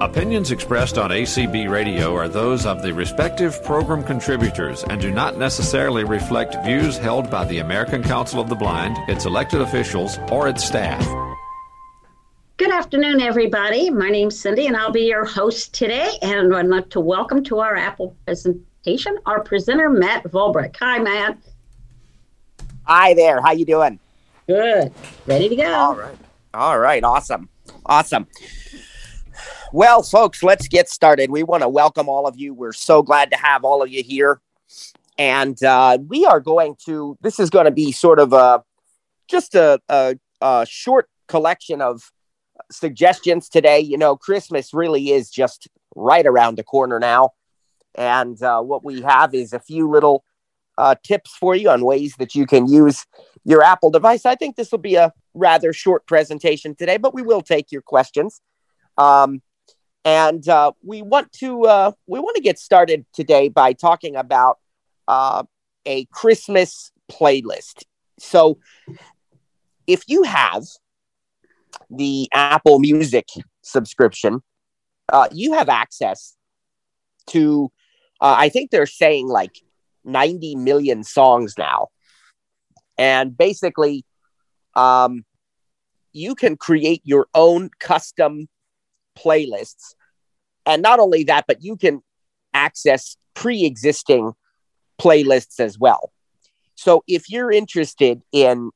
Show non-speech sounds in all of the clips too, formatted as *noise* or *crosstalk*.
Opinions expressed on ACB Radio are those of the respective program contributors and do not necessarily reflect views held by the American Council of the Blind, its elected officials, or its staff. Good afternoon, everybody. My name's Cindy, and I'll be your host today. And I'd like to welcome to our Apple presentation our presenter, Matt Volbrick. Hi, Matt. Hi there. How you doing? Good. Ready to go. All right. All right. Awesome. Awesome. Well, folks, let's get started. We want to welcome all of you. We're so glad to have all of you here. And uh, we are going to, this is going to be sort of a, just a, a, a short collection of suggestions today. You know, Christmas really is just right around the corner now. And uh, what we have is a few little uh, tips for you on ways that you can use your Apple device. I think this will be a rather short presentation today, but we will take your questions. Um, and uh, we want to uh, we want to get started today by talking about uh, a Christmas playlist. So, if you have the Apple Music subscription, uh, you have access to. Uh, I think they're saying like 90 million songs now, and basically, um, you can create your own custom playlists and not only that, but you can access pre existing playlists as well. So if you're interested in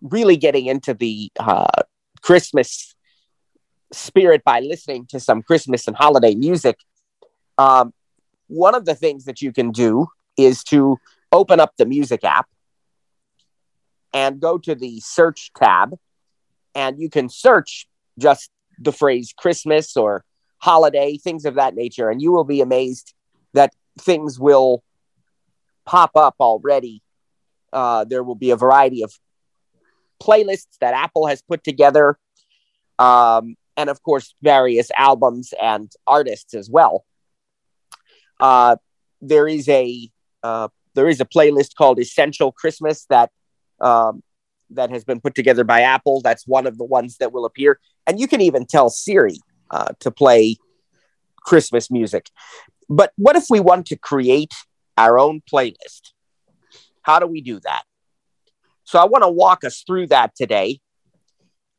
really getting into the uh, Christmas spirit by listening to some Christmas and holiday music, um, one of the things that you can do is to open up the music app and go to the search tab, and you can search just the phrase Christmas or holiday, things of that nature. And you will be amazed that things will pop up already. Uh, there will be a variety of playlists that Apple has put together. Um, and of course, various albums and artists as well. Uh, there is a uh, there is a playlist called Essential Christmas that um, that has been put together by Apple. That's one of the ones that will appear, and you can even tell Siri uh, to play Christmas music. But what if we want to create our own playlist? How do we do that? So I want to walk us through that today.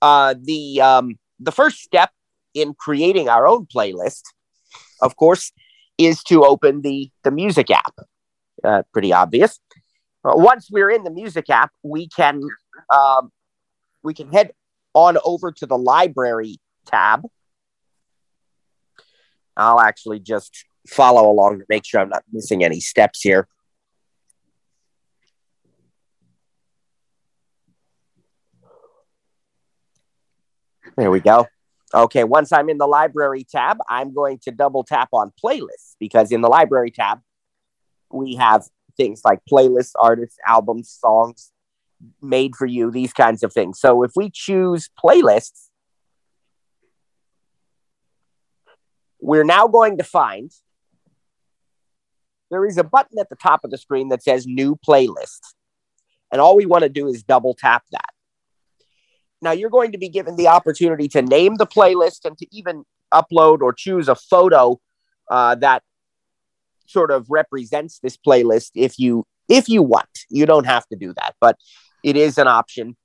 Uh, the um, the first step in creating our own playlist, of course, is to open the the music app. Uh, pretty obvious. Uh, once we're in the music app, we can um, we can head on over to the library tab I'll actually just follow along to make sure I'm not missing any steps here. There we go. Okay, once I'm in the library tab, I'm going to double tap on playlists because in the library tab, we have things like playlists, artists, albums, songs made for you, these kinds of things. So if we choose playlists, we're now going to find there is a button at the top of the screen that says new playlist. And all we want to do is double tap that. Now you're going to be given the opportunity to name the playlist and to even upload or choose a photo uh, that sort of represents this playlist if you if you want. You don't have to do that, but it is an option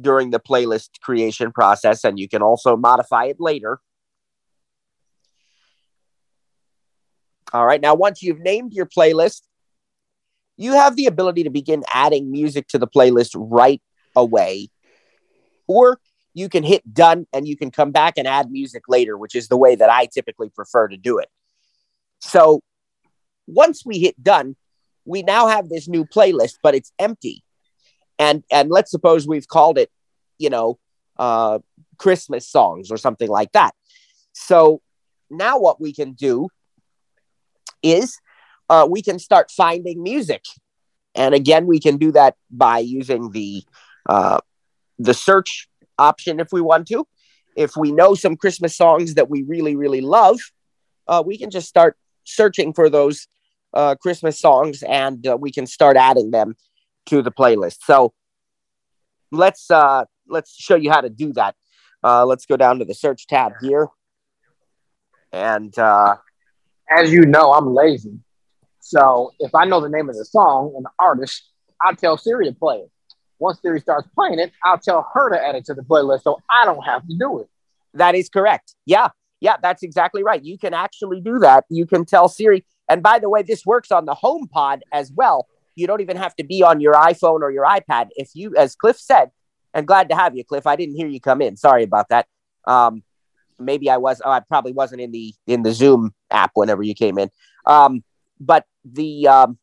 during the playlist creation process, and you can also modify it later All right. Now, once you've named your playlist, you have the ability to begin adding music to the playlist right away. Or you can hit done and you can come back and add music later, which is the way that I typically prefer to do it. So once we hit done, we now have this new playlist, but it's empty. And and let's suppose we've called it, you know, uh, Christmas songs or something like that. So now what we can do is uh, we can start finding music. And again, we can do that by using the uh, the search option if we want to. If we know some Christmas songs that we really, really love, uh, we can just start searching for those uh, Christmas songs and uh, we can start adding them to the playlist. So let's uh, let's show you how to do that. Uh, let's go down to the search tab here. And uh, as you know, I'm lazy. So if I know the name of the song and the artist, I'll tell Siri to play it. Once Siri starts playing it, I'll tell her to add it to the playlist so I don't have to do it. That is correct. Yeah. Yeah, that's exactly right. You can actually do that. You can tell Siri. And by the way, this works on the HomePod as well. You don't even have to be on your iPhone or your iPad. If you, as Cliff said, and glad to have you, Cliff. I didn't hear you come in. Sorry about that. Um, maybe I was. Oh, I probably wasn't in the in the Zoom app whenever you came in. Um, but the um,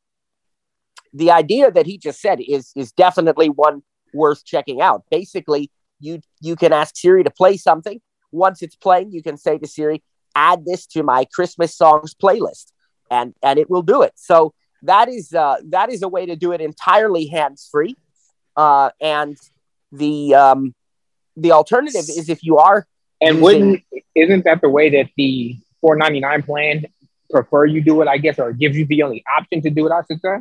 the idea that he just said is is definitely one worth checking out. Basically, you you can ask Siri to play something. Once it's playing, you can say to Siri, "Add this to my Christmas songs playlist," and and it will do it. So that is uh, that is a way to do it entirely hands free. Uh, and the um, the alternative is if you are and wouldn't isn't that the way that the 499 plan prefer you do it, I guess, or gives you the only option to do it, I should say?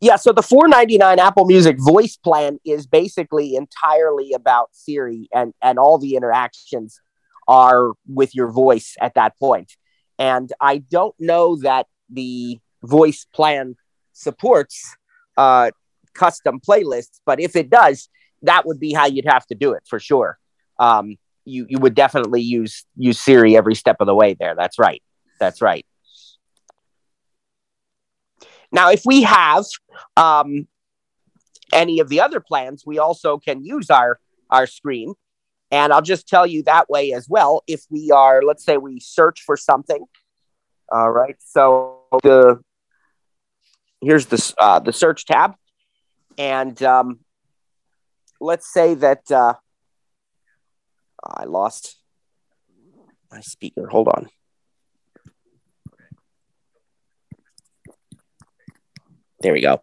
Yeah, so the 499 Apple Music voice plan is basically entirely about Siri and and all the interactions are with your voice at that point. And I don't know that the voice plan supports uh, custom playlists, but if it does, that would be how you'd have to do it for sure. Um, you you would definitely use use Siri every step of the way there. That's right. That's right. Now, if we have um, any of the other plans, we also can use our our screen. And I'll just tell you that way as well. If we are, let's say, we search for something. All right. So the here's the uh, the search tab, and um, let's say that uh, I lost my speaker. Hold on. There we go.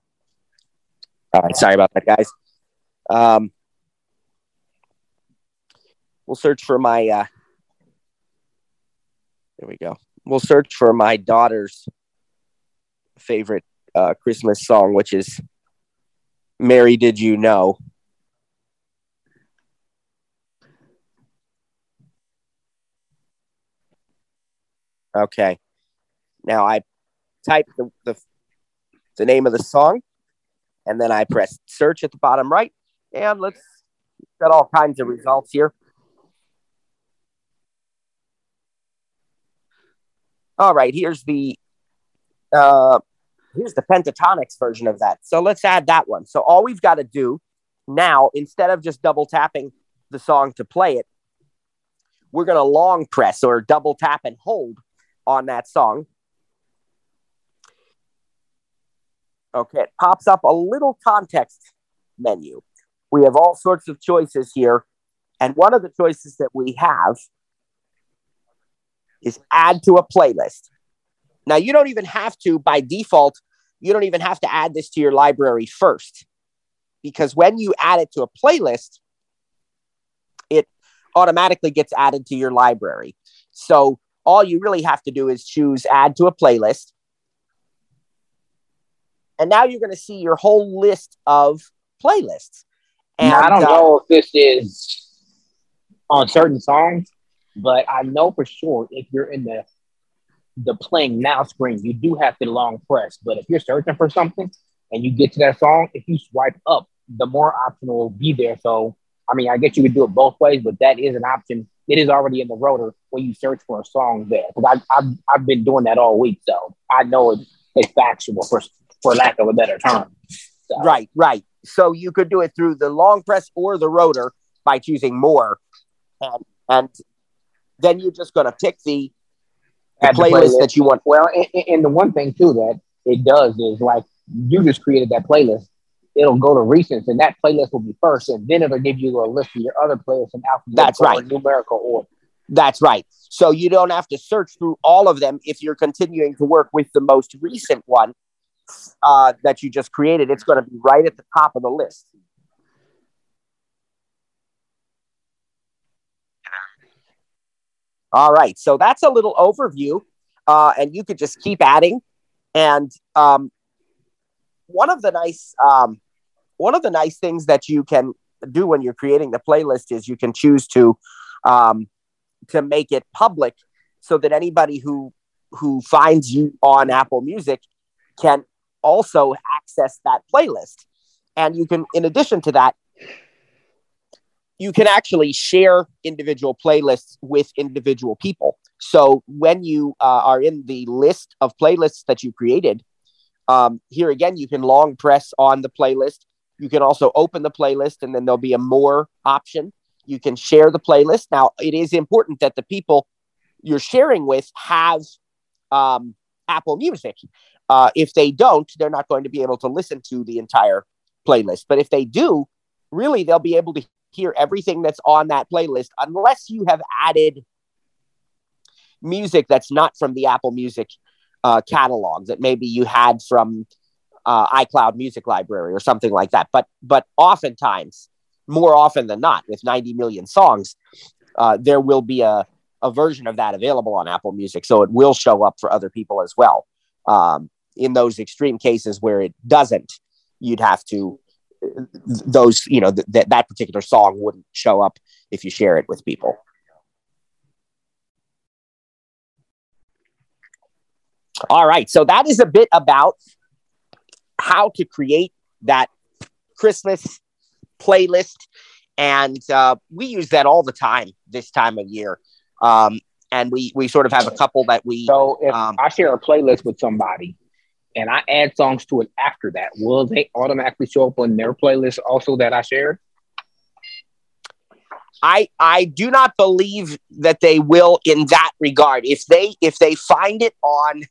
All right, sorry about that, guys. Um, we'll search for my. Uh, there we go. We'll search for my daughter's favorite uh, Christmas song, which is "Mary, Did You Know." Okay. Now I type the, the, the name of the song and then I press search at the bottom right. And let's got all kinds of results here. All right, here's the uh, here's the Pentatonix version of that. So let's add that one. So all we've got to do now, instead of just double tapping the song to play it, we're going to long press or double tap and hold on that song. Okay, it pops up a little context menu. We have all sorts of choices here. And one of the choices that we have is add to a playlist. Now, you don't even have to, by default, you don't even have to add this to your library first. Because when you add it to a playlist, it automatically gets added to your library. So all you really have to do is choose add to a playlist. And now you're going to see your whole list of playlists. And now, I don't uh, know if this is on certain songs, but I know for sure if you're in the the playing now screen, you do have to long press. But if you're searching for something and you get to that song, if you swipe up, the more option will be there. So I mean, I guess you could do it both ways, but that is an option it is already in the rotor when you search for a song there. Because I've, I've been doing that all week, so I know it's, it's factual for for lack of a better term. So. Right, right. So you could do it through the long press or the rotor by choosing more, and, and then you're just going to pick the, the playlist, playlist, that you want. Well, and, and the one thing too that it does is like you just created that playlist it'll go to recents and that playlist will be first and then it'll give you a list of your other playlists in alphabetical That's right. numerical order. That's right. So you don't have to search through all of them if you're continuing to work with the most recent one uh, that you just created. It's going to be right at the top of the list. All right. So that's a little overview. Uh, and you could just keep adding. And um, one of the nice um, one of the nice things that you can do when you're creating the playlist is you can choose to um, to make it public so that anybody who who finds you on Apple Music can also access that playlist. And you can, in addition to that, you can actually share individual playlists with individual people. So when you uh, are in the list of playlists that you created, um, here again, you can long press on the playlist. You can also open the playlist and then there'll be a more option. You can share the playlist. Now, it is important that the people you're sharing with have um, Apple Music. Uh, if they don't, they're not going to be able to listen to the entire playlist. But if they do, really, they'll be able to hear everything that's on that playlist unless you have added music that's not from the Apple Music uh, catalog that maybe you had from uh, iCloud Music Library or something like that. But but oftentimes, more often than not, with 90 million songs, uh, there will be a, a version of that available on Apple Music, so it will show up for other people as well. Um, in those extreme cases where it doesn't, you'd have to those you know th- that that particular song wouldn't show up if you share it with people. All right, so that is a bit about how to create that Christmas playlist, and uh, we use that all the time this time of year. Um, and we we sort of have a couple that we. So if um, I share a playlist with somebody, and I add songs to it after that, will they automatically show up on their playlist also that I shared? I I do not believe that they will in that regard. If they if they find it on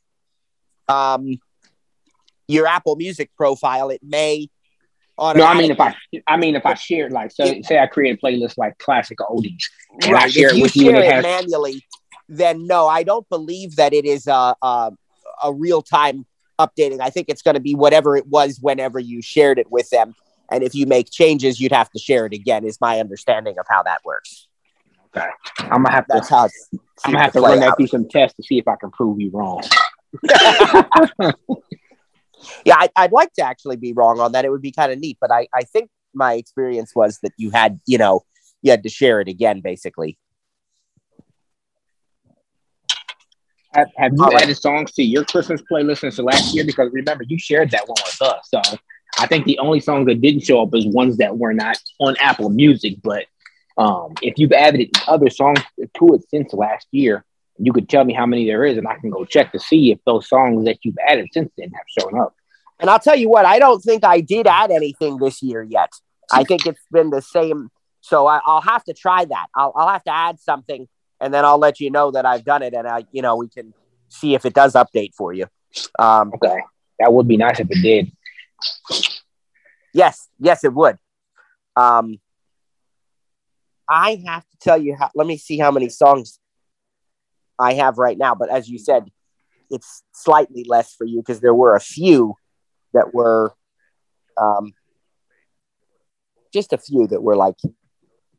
um your Apple Music profile, it may no, I mean if I I mean if I shared like so it, say I create a playlist like classic oldies and right. I share it with you, share it, has... manually, then no, I don't believe that it is a a, a real time updating. I think it's going to be whatever it was whenever you shared it with them. And if you make changes, you'd have to share it again. Is my understanding of how that works. Okay, I'm gonna have That's to. How I'm gonna have to run that through some tests to see if I can prove you wrong. *laughs* yeah, I, would like to actually be wrong on that. It would be kind of neat, but I, I think my experience was that you had, you know, you had to share it again, basically. Have, have you right. added songs to your Christmas playlist since last year? Because remember, you shared that one with us. So I think the only songs that didn't show up is ones that were not on Apple Music. But um, if you've added other songs to it since last year, you could tell me how many there is, and I can go check to see if those songs that you've added since then have shown up. And I'll tell you what, I don't think I did add anything this year yet. I think it's been the same. So I, will have to try that. I'll, I'll have to add something and then I'll let you know that I've done it, and I, you know, we can see if it does update for you. Um, okay, that would be nice if it did. Yes, yes, it would. Um, I have to tell you how. Let me see how many songs I have right now. But as you said, it's slightly less for you because there were a few that were, um, just a few that were like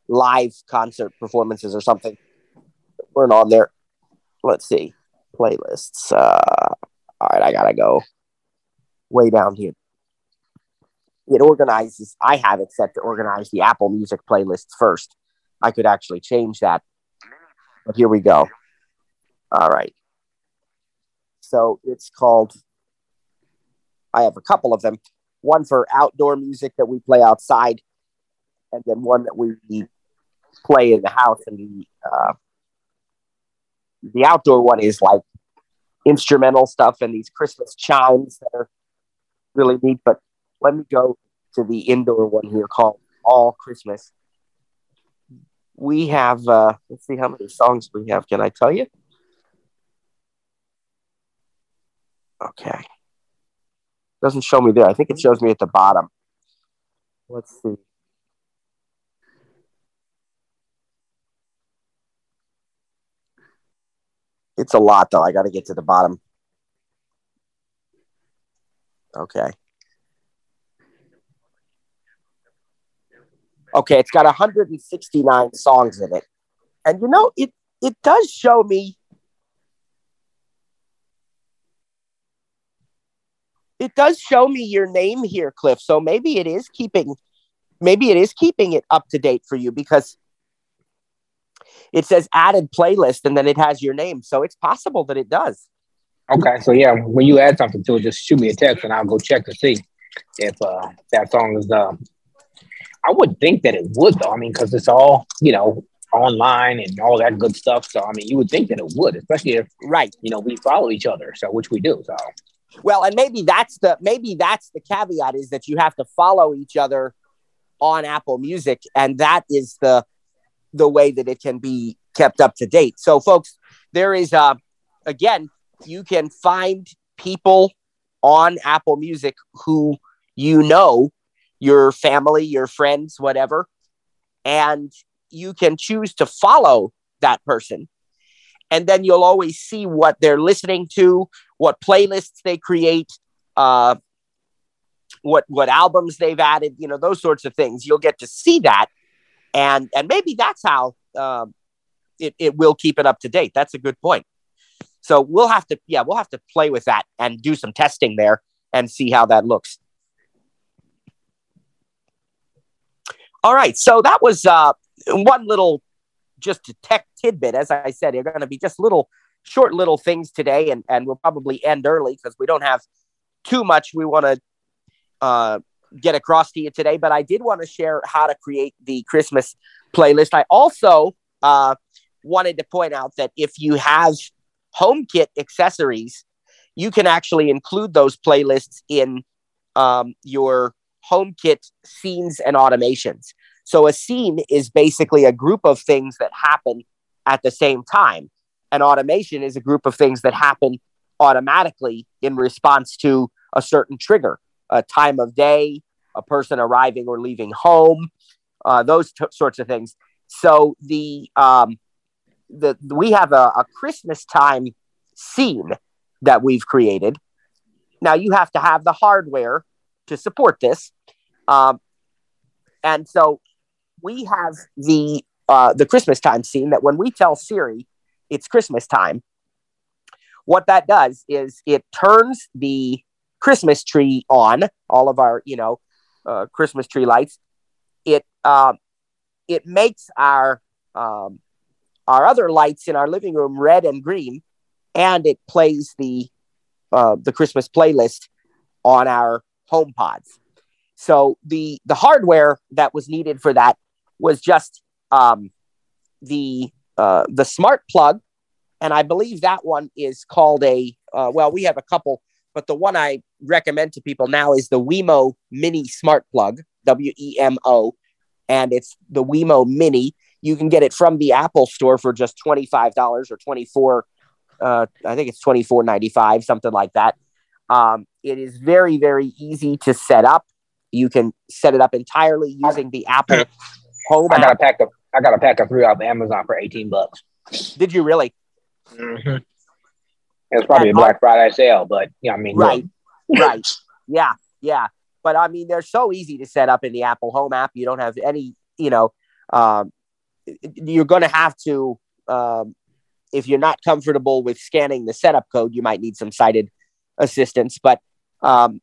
live concert performances or something weren't on there. Let's see. Playlists. Uh, all right, I gotta go way down here. It organizes, I have it set to organize the Apple Music playlists first. I could actually change that. But here we go. All right. So it's called, I have a couple of them. One for outdoor music that we play outside, and then one that we play in the house and the uh, the outdoor one is like instrumental stuff and these Christmas chimes that are really neat. But let me go to the indoor one here called All Christmas. We have, uh, let's see how many songs we have. Can I tell you? Okay. Doesn't show me there. I think it shows me at the bottom. Let's see. It's a lot, though. I got to get to the bottom. Okay. Okay, it's got 169 songs in it. And you know, it it does show me it does show me your name here, Cliff. So maybe it is keeping maybe it is keeping it up to date for you because it says added playlist and then it has your name. So it's possible that it does. Okay, so yeah, when you add something to it, just shoot me a text and I'll go check to see if uh, that song is. Uh, I would think that it would though. I mean, because it's all you know online and all that good stuff. So I mean, you would think that it would, especially if right. You know, we follow each other, so which we do. So well, and maybe that's the maybe that's the caveat is that you have to follow each other on Apple Music, and that is the the way that it can be kept up to date. So, folks, there is uh again, you can find people on Apple Music who you know, your family, your friends, whatever, and you can choose to follow that person. And then you'll always see what they're listening to, what playlists they create, uh, what what albums they've added, you know, those sorts of things. You'll get to see that, and and maybe that's how um, it it will keep it up to date. That's a good point. So we'll have to yeah we'll have to play with that and do some testing there and see how that looks. All right, so that was uh, one little just a tech tidbit. As I said, they're going to be just little short little things today, and and we'll probably end early because we don't have too much we want to uh, get across to you today. But I did want to share how to create the Christmas playlist. I also uh, wanted to point out that if you have HomeKit accessories, you can actually include those playlists in um, your HomeKit scenes and automations. So a scene is basically a group of things that happen at the same time. An automation is a group of things that happen automatically in response to a certain trigger, a time of day, a person arriving or leaving home, uh, those t- sorts of things. So the um, the we have a, a Christmas time scene that we've created. Now you have to have the hardware to support this, um, and so we have the uh, the Christmas time scene that when we tell Siri it's Christmas time, what that does is it turns the Christmas tree on, all of our, you know, uh, Christmas tree lights. It uh, it makes our um, our other lights in our living room red and green, and it plays the uh, the Christmas playlist on our home pods. So the the hardware that was needed for that was just um, the uh, the smart plug, and I believe that one is called a. Uh, well, we have a couple, but the one I recommend to people now is the Wemo Mini Smart Plug, W E M O, and it's the Wemo Mini. You can get it from the Apple Store for just twenty five dollars or twenty four. Uh, I think it's twenty four ninety five, something like that. Um, it is very very easy to set up. You can set it up entirely using the Apple *clears throat* Home. I got a pack of I got a pack of three off Amazon for eighteen bucks. Did you really? Mm-hmm. It's probably and a Black Friday sale, but yeah, I mean, right, *laughs* right, yeah, yeah. But I mean, they're so easy to set up in the Apple Home app. You don't have any, you know, um, you're going to have to, um, if you're not comfortable with scanning the setup code, you might need some sighted assistance. But um,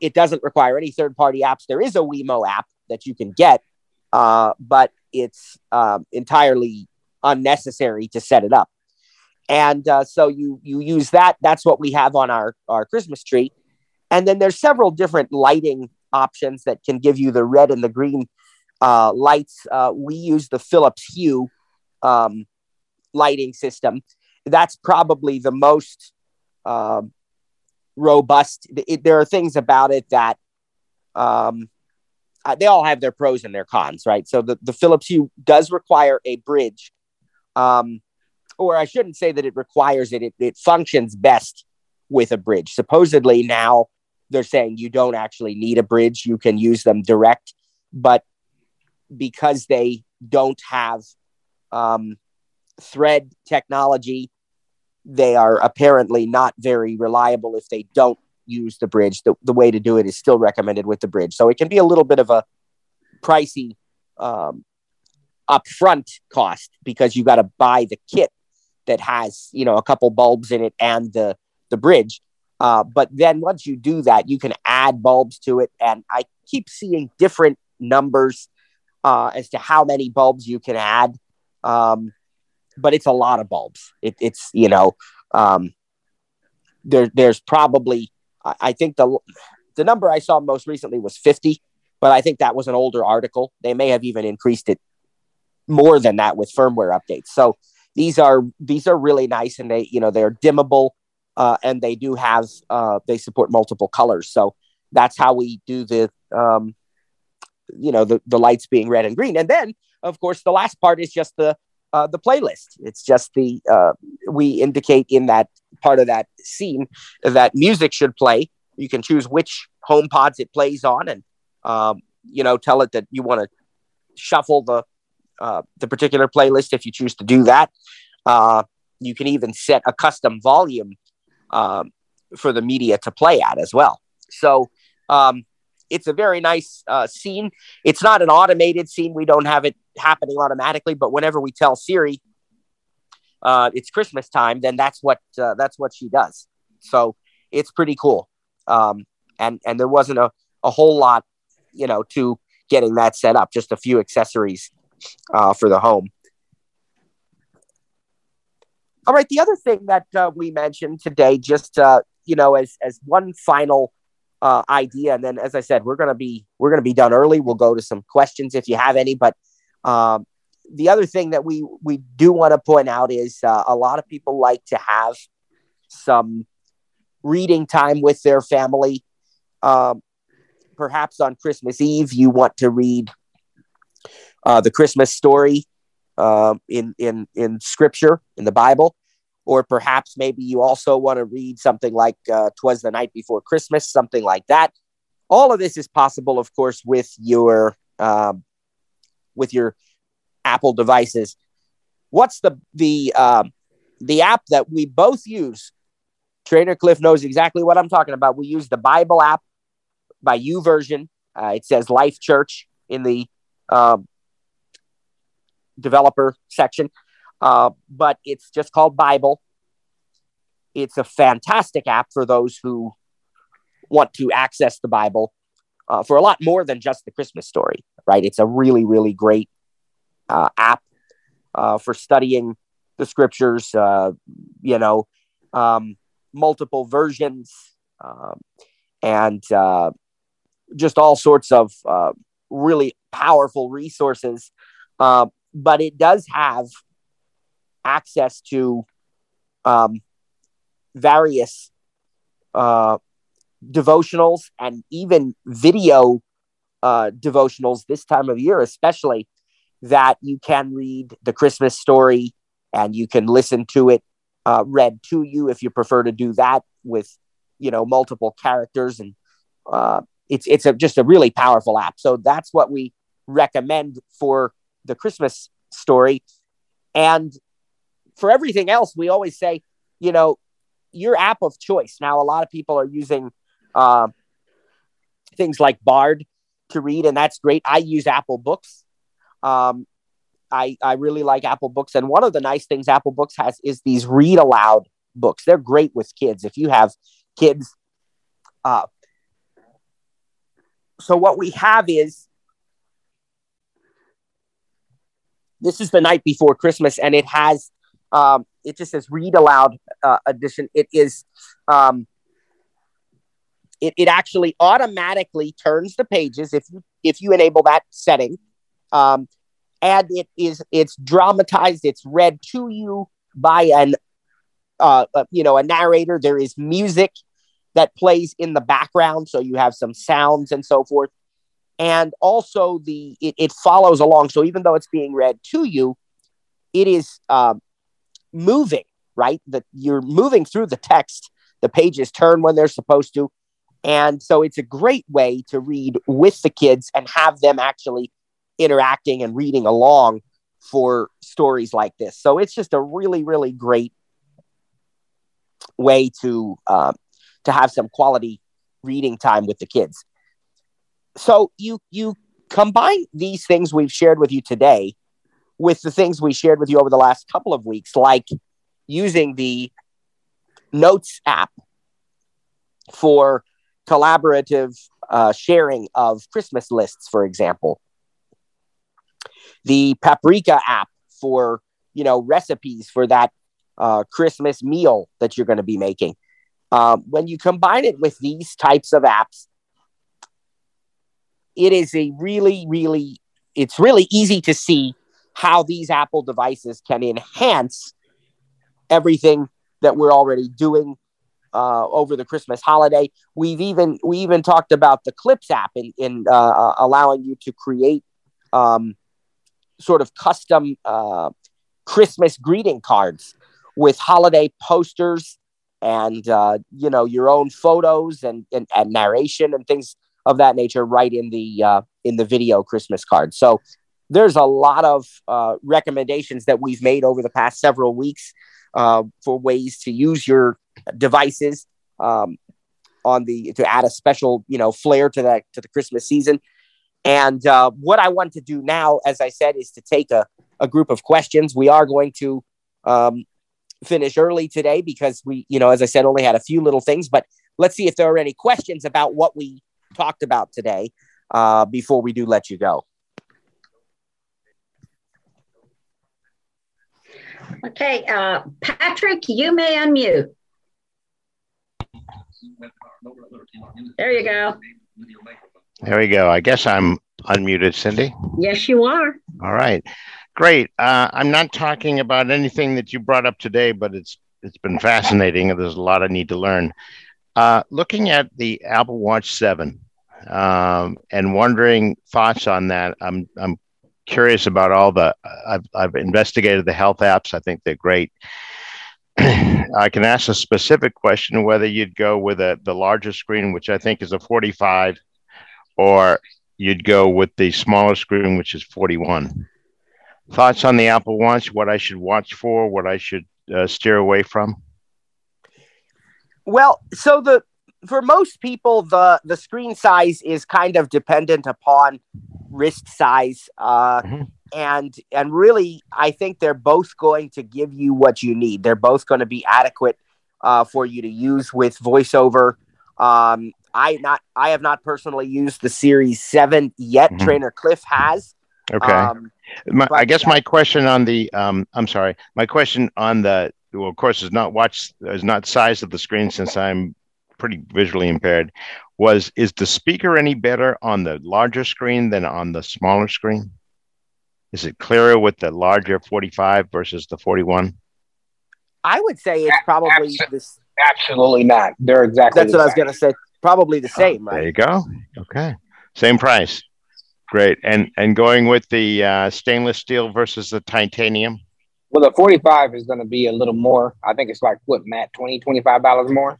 it doesn't require any third-party apps. There is a Wemo app that you can get, uh, but it's um, entirely unnecessary to set it up and uh, so you you use that. That's what we have on our our christmas tree. And then there's several different lighting options that can give you the red and the green uh, lights. Uh, we use the philips hue um, lighting system. That's probably the most um, robust. It, there are things about it that um, uh, they all have their pros and their cons right? So the, the philips hue does require a bridge. Um, or I shouldn't say that it requires it. it. It functions best with a bridge. Supposedly now they're saying you don't actually need a bridge. You can use them direct, but because they don't have um, thread technology, they are apparently not very reliable if they don't use the bridge. The, the way to do it is still recommended with the bridge. So it can be a little bit of a pricey um, upfront cost because you got to buy the kit that has you know a couple bulbs in it and the the bridge. Uh, but then once you do that, you can add bulbs to it, and I keep seeing different numbers uh, as to how many bulbs you can add. Um, but it's a lot of bulbs. It, it's you know um, there there's probably I, think the the number I saw most recently was 50, but I think that was an older article. They may have even increased it more than that with firmware updates. So these are these are really nice, and they you know they're dimmable, uh, and they do have uh, they support multiple colors. So that's how we do the um, you know the the lights being red and green, and then of course the last part is just the uh, the playlist. It's just the uh, we indicate in that part of that scene that music should play. You can choose which home pods it plays on, and um, you know tell it that you want to shuffle the uh, the particular playlist if you choose to do that. Uh, you can even set a custom volume um, for the media to play at as well. So um, it's a very nice uh, scene. It's not an automated scene. We don't have it happening automatically, but whenever we tell Siri uh, it's Christmas time, then that's what uh, that's what she does. So it's pretty cool. Um, and and there wasn't a, a whole lot, you know, to getting that set up. Just a few accessories uh, for the home. All right. The other thing that uh, we mentioned today, just uh, you know, as as one final uh, idea, and then as I said, we're gonna be we're gonna be done early. We'll go to some questions if you have any. But um, the other thing that we we do want to point out is uh, a lot of people like to have some reading time with their family. Um, perhaps on Christmas Eve, you want to read uh, the Christmas story uh, in in in Scripture in the Bible, or perhaps maybe you also want to read something like uh, "Twas the Night Before Christmas," something like that. All of this is possible, of course, with your um, with your Apple devices. What's the the um, the app that we both use? Trainer Cliff knows exactly what I'm talking about. We use the Bible app by YouVersion. Uh, it says Life Church in the um, developer section, uh, but it's just called Bible. It's a fantastic app for those who want to access the Bible uh, for a lot more than just the Christmas story, right? It's a really, really great uh, app uh, for studying the scriptures, uh, you know, um, multiple versions, um, and uh, just all sorts of really powerful resources uh, but it does have access to um, various uh, devotionals and even video uh, devotionals this time of year, especially that you can read the Christmas story and you can listen to it uh, read to you if you prefer to do that with you know multiple characters and uh, it's it's a, just a really powerful app. So that's what we recommend for the Christmas story. And for everything else, we always say, you know, your app of choice. Now, a lot of people are using uh, things like BARD to read, and that's great. I use Apple Books. Um, I, I really like Apple Books. And one of the nice things Apple Books has is these read aloud books. They're great with kids. If you have kids, uh, so what we have is this is the night before Christmas, and it has um, it just says read aloud uh, edition. It is um, it, it actually automatically turns the pages if you if you enable that setting. Um, and it is it's dramatized. It's read to you by an uh, uh, you know a narrator. There is music that plays in the background, so you have some sounds and so forth and also the it, it, follows along. So even though it's being read to you it is um, moving right? That you're moving through the text. The pages turn when they're supposed to. And so it's a great way to read with the kids and have them actually interacting and reading along for stories like this. So it's just a really really great way to uh, to have some quality reading time with the kids so you you combine these things we've shared with you today with the things we shared with you over the last couple of weeks, like using the Notes app for collaborative uh, sharing of Christmas lists, for example, the Paprika app for you know recipes for that uh, Christmas meal that you're going to be making. Um, when you combine it with these types of apps, it is a really, really, it's really easy to see how these Apple devices can enhance everything that we're already doing uh, over the Christmas holiday. We've even we even talked about the Clips app in, in uh, uh allowing you to create um, sort of custom uh, Christmas greeting cards with holiday posters and uh, you know your own photos and, and, and narration and things of that nature right in the uh, in the video Christmas card. So there's a lot of uh, recommendations that we've made over the past several weeks uh, for ways to use your devices um, on the to add a special you know flair to that to the Christmas season. And uh, what I want to do now, as I said, is to take a, a group of questions. We are going to um, finish early today because we, you know, as I said, only had a few little things. But let's see if there are any questions about what we talked about today uh, before we do let you go. Okay, uh, Patrick, you may unmute. There you go. There we go. I guess I'm unmuted, Cindy. Yes, you are. All right. Great. Uh, I'm not talking about anything that you brought up today, but it's it's been fascinating, and there's a lot I need to learn. Uh, looking at the Apple Watch Seven um, and wondering thoughts on that. I'm I'm curious about all the. I've I've investigated the health apps. I think they're great. *clears throat* I can ask a specific question whether you'd go with a the larger screen, which I think is a 45, or you'd go with the smaller screen, which is 41 thoughts on the Apple Watch? What I should watch for? What I should uh, steer away from? Well, so the for most people, the the screen size is kind of dependent upon wrist size, uh, mm-hmm. and and really, I think they're both going to give you what you need. They're both going to be adequate uh, for you to use with VoiceOver. Um, I not I have not personally used the Series Seven yet. Mm-hmm. Trainer Cliff has. Okay. Um, my, I guess my question on the um, I'm sorry, my question on the well, of course, is not watch is not size of the screen since I'm pretty visually impaired. Was is the speaker any better on the larger screen than on the smaller screen? Is it clearer with the larger 45 versus the 41? I would say it's probably Absol- this. Absolutely not. They're exactly. That's what same. I was going to say. Probably the same. right? There you go. Okay, same price. Great. And and going with the uh, stainless steel versus the titanium? Well, the 45 is going to be a little more. I think it's like, what, Matt, 20 $25 more?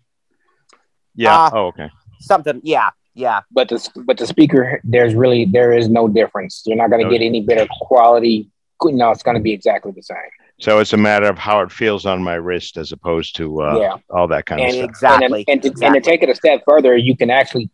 Yeah. Uh, oh, okay. Something. Yeah. Yeah. But the, but the speaker, there's really, there is no difference. You're not going to no. get any better quality. No, it's going to be exactly the same. So it's a matter of how it feels on my wrist as opposed to uh, yeah. all that kind and of stuff. Exactly. And, and, to, exactly. and to take it a step further, you can actually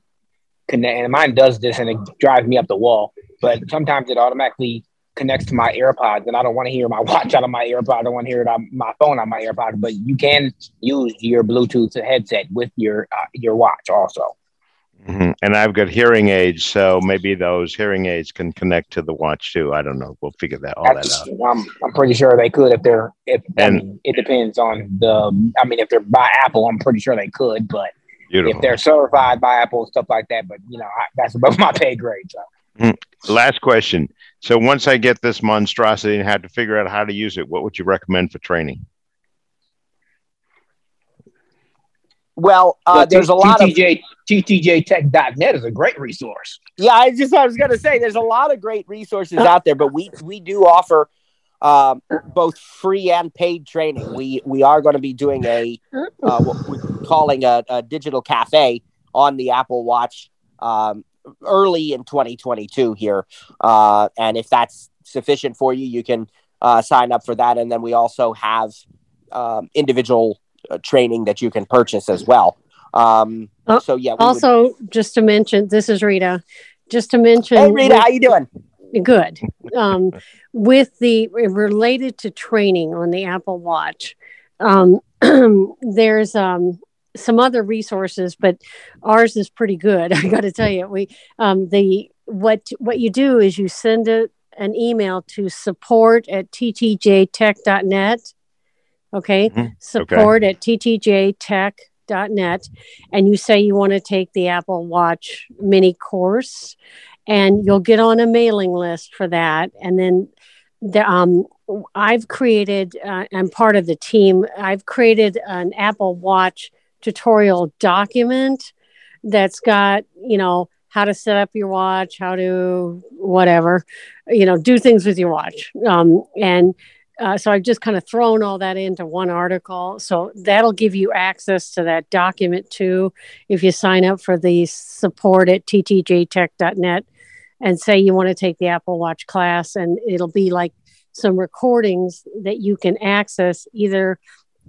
connect, and mine does this and it drives me up the wall. But sometimes it automatically connects to my AirPods, and I don't want to hear my *laughs* watch out of my AirPod. I don't want to hear it on my phone on my AirPods. But you can use your Bluetooth headset with your uh, your watch also. Mm-hmm. And I've got hearing aids, so maybe those hearing aids can connect to the watch too. I don't know. We'll figure that all That's, that out. I'm, I'm pretty sure they could if they're if and, I mean, it depends on the. I mean, if they're by Apple, I'm pretty sure they could, but Beautiful. if they're certified by Apple stuff like that. But you know, I, that's above *laughs* my pay grade. So. Last question. So once I get this monstrosity and have to figure out how to use it, what would you recommend for training? Well, uh, there's a lot TTJ, of TTJTech.net is a great resource. Yeah, I just I was going to say there's a lot of great resources out there, but we we do offer um, both free and paid training. We we are going to be doing a uh, what we're calling a, a, digital cafe on the Apple Watch um, early in 2022 here, uh, and if that's sufficient for you, you can uh, sign up for that. And then we also have um, individual uh, training that you can purchase as well. Um, oh, so yeah. Also, would... just to mention, this is Rita. Just to mention, hey Rita, how you doing? Good. Um, with the related to training on the Apple Watch, um, *clears throat* there's um, some other resources, but ours is pretty good. *laughs* I got to tell you, we um, the what what you do is you send a an email to support at ttjtech.net. Okay. Mhm. Support at ttjtech.net. And you say you want to take the Apple Watch mini course, and you'll get on a mailing list for that. And then the, um, I've created, uh, I'm part of the team, I've created an Apple Watch tutorial document that's got, you know, how to set up your watch, how to whatever, you know, do things with your watch. Um, and uh, so I've just kind of thrown all that into one article. So that'll give you access to that document too if you sign up for the support at ttjtech.net and say you want to take the Apple Watch class, and it'll be like some recordings that you can access either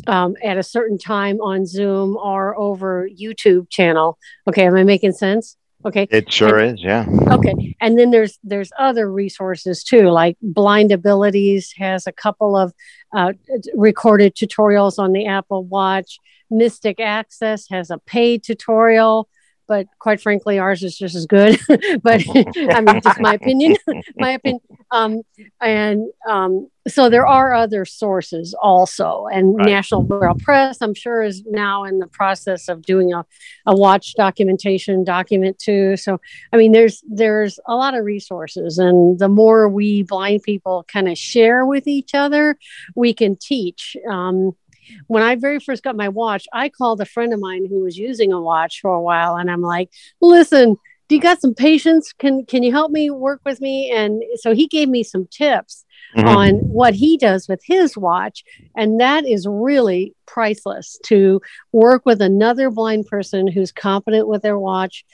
um, at a certain time on Zoom or over YouTube channel. Okay, am I making sense? Okay. It sure is. Yeah. Okay. And then there's there's other resources too, like Blind Abilities has a couple of uh, recorded tutorials on the Apple Watch. Mystic Access has a paid tutorial but quite frankly, ours is just as good. *laughs* but I mean, just my opinion, *laughs* my opinion. Um, and um, so there are other sources also, and Right. National Braille Press, I'm sure, is now in the process of doing a, a watch documentation document too. So I mean, there's there's a lot of resources, and the more we blind people kind of share with each other, we can teach. Um, when I very first got my watch, I called a friend of mine who was using a watch for a while, and I'm like, "Listen, do you got some patience? Can can you help me work with me?" And so he gave me some tips Mhm. on what he does with his watch, and that is really priceless. To work with another blind person who's competent with their watch.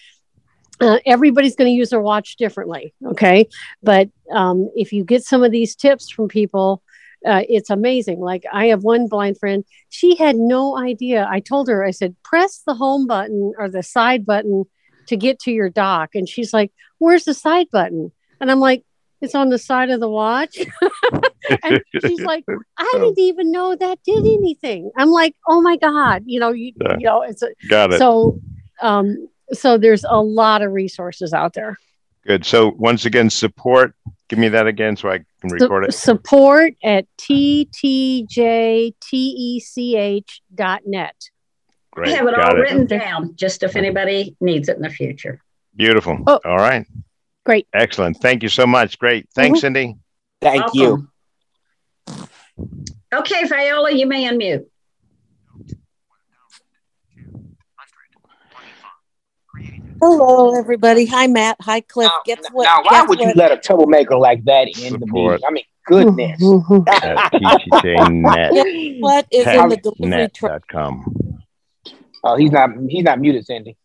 Uh, everybody's going to use their watch differently, okay? But um, if you get some of these tips from people, uh, it's amazing. Like I have one blind friend, she had no idea. I told her, I said, press the home button or the side button to get to your dock. And she's like, where's the side button? And I'm like, it's on the side of the watch. *laughs* and she's like, *laughs* I didn't even know that did anything. I'm like, oh my God, you know, you, Yeah. you know, it's a, Got it. so, um, so there's a lot of resources out there. Good. So once again, support. Give me that again so I can Su- record it. Support at ttjtech.net. Great. I have it Got all it. written down, just if anybody needs it in the future. Beautiful. Oh. All right. Great. Excellent. Thank you so much. Great. Thanks, Mm-hmm. Cindy. Thank you. Okay, Viola, you may unmute. Hello, everybody. Hi, Matt. Hi, Cliff. Now, Guess what? now, why guess would you what? let a troublemaker like that in the Support. meeting? I mean, goodness. *laughs* At TTJnet. Guess what is in the delivery truck? Technet.com. Oh, he's not. He's not muted, Cindy.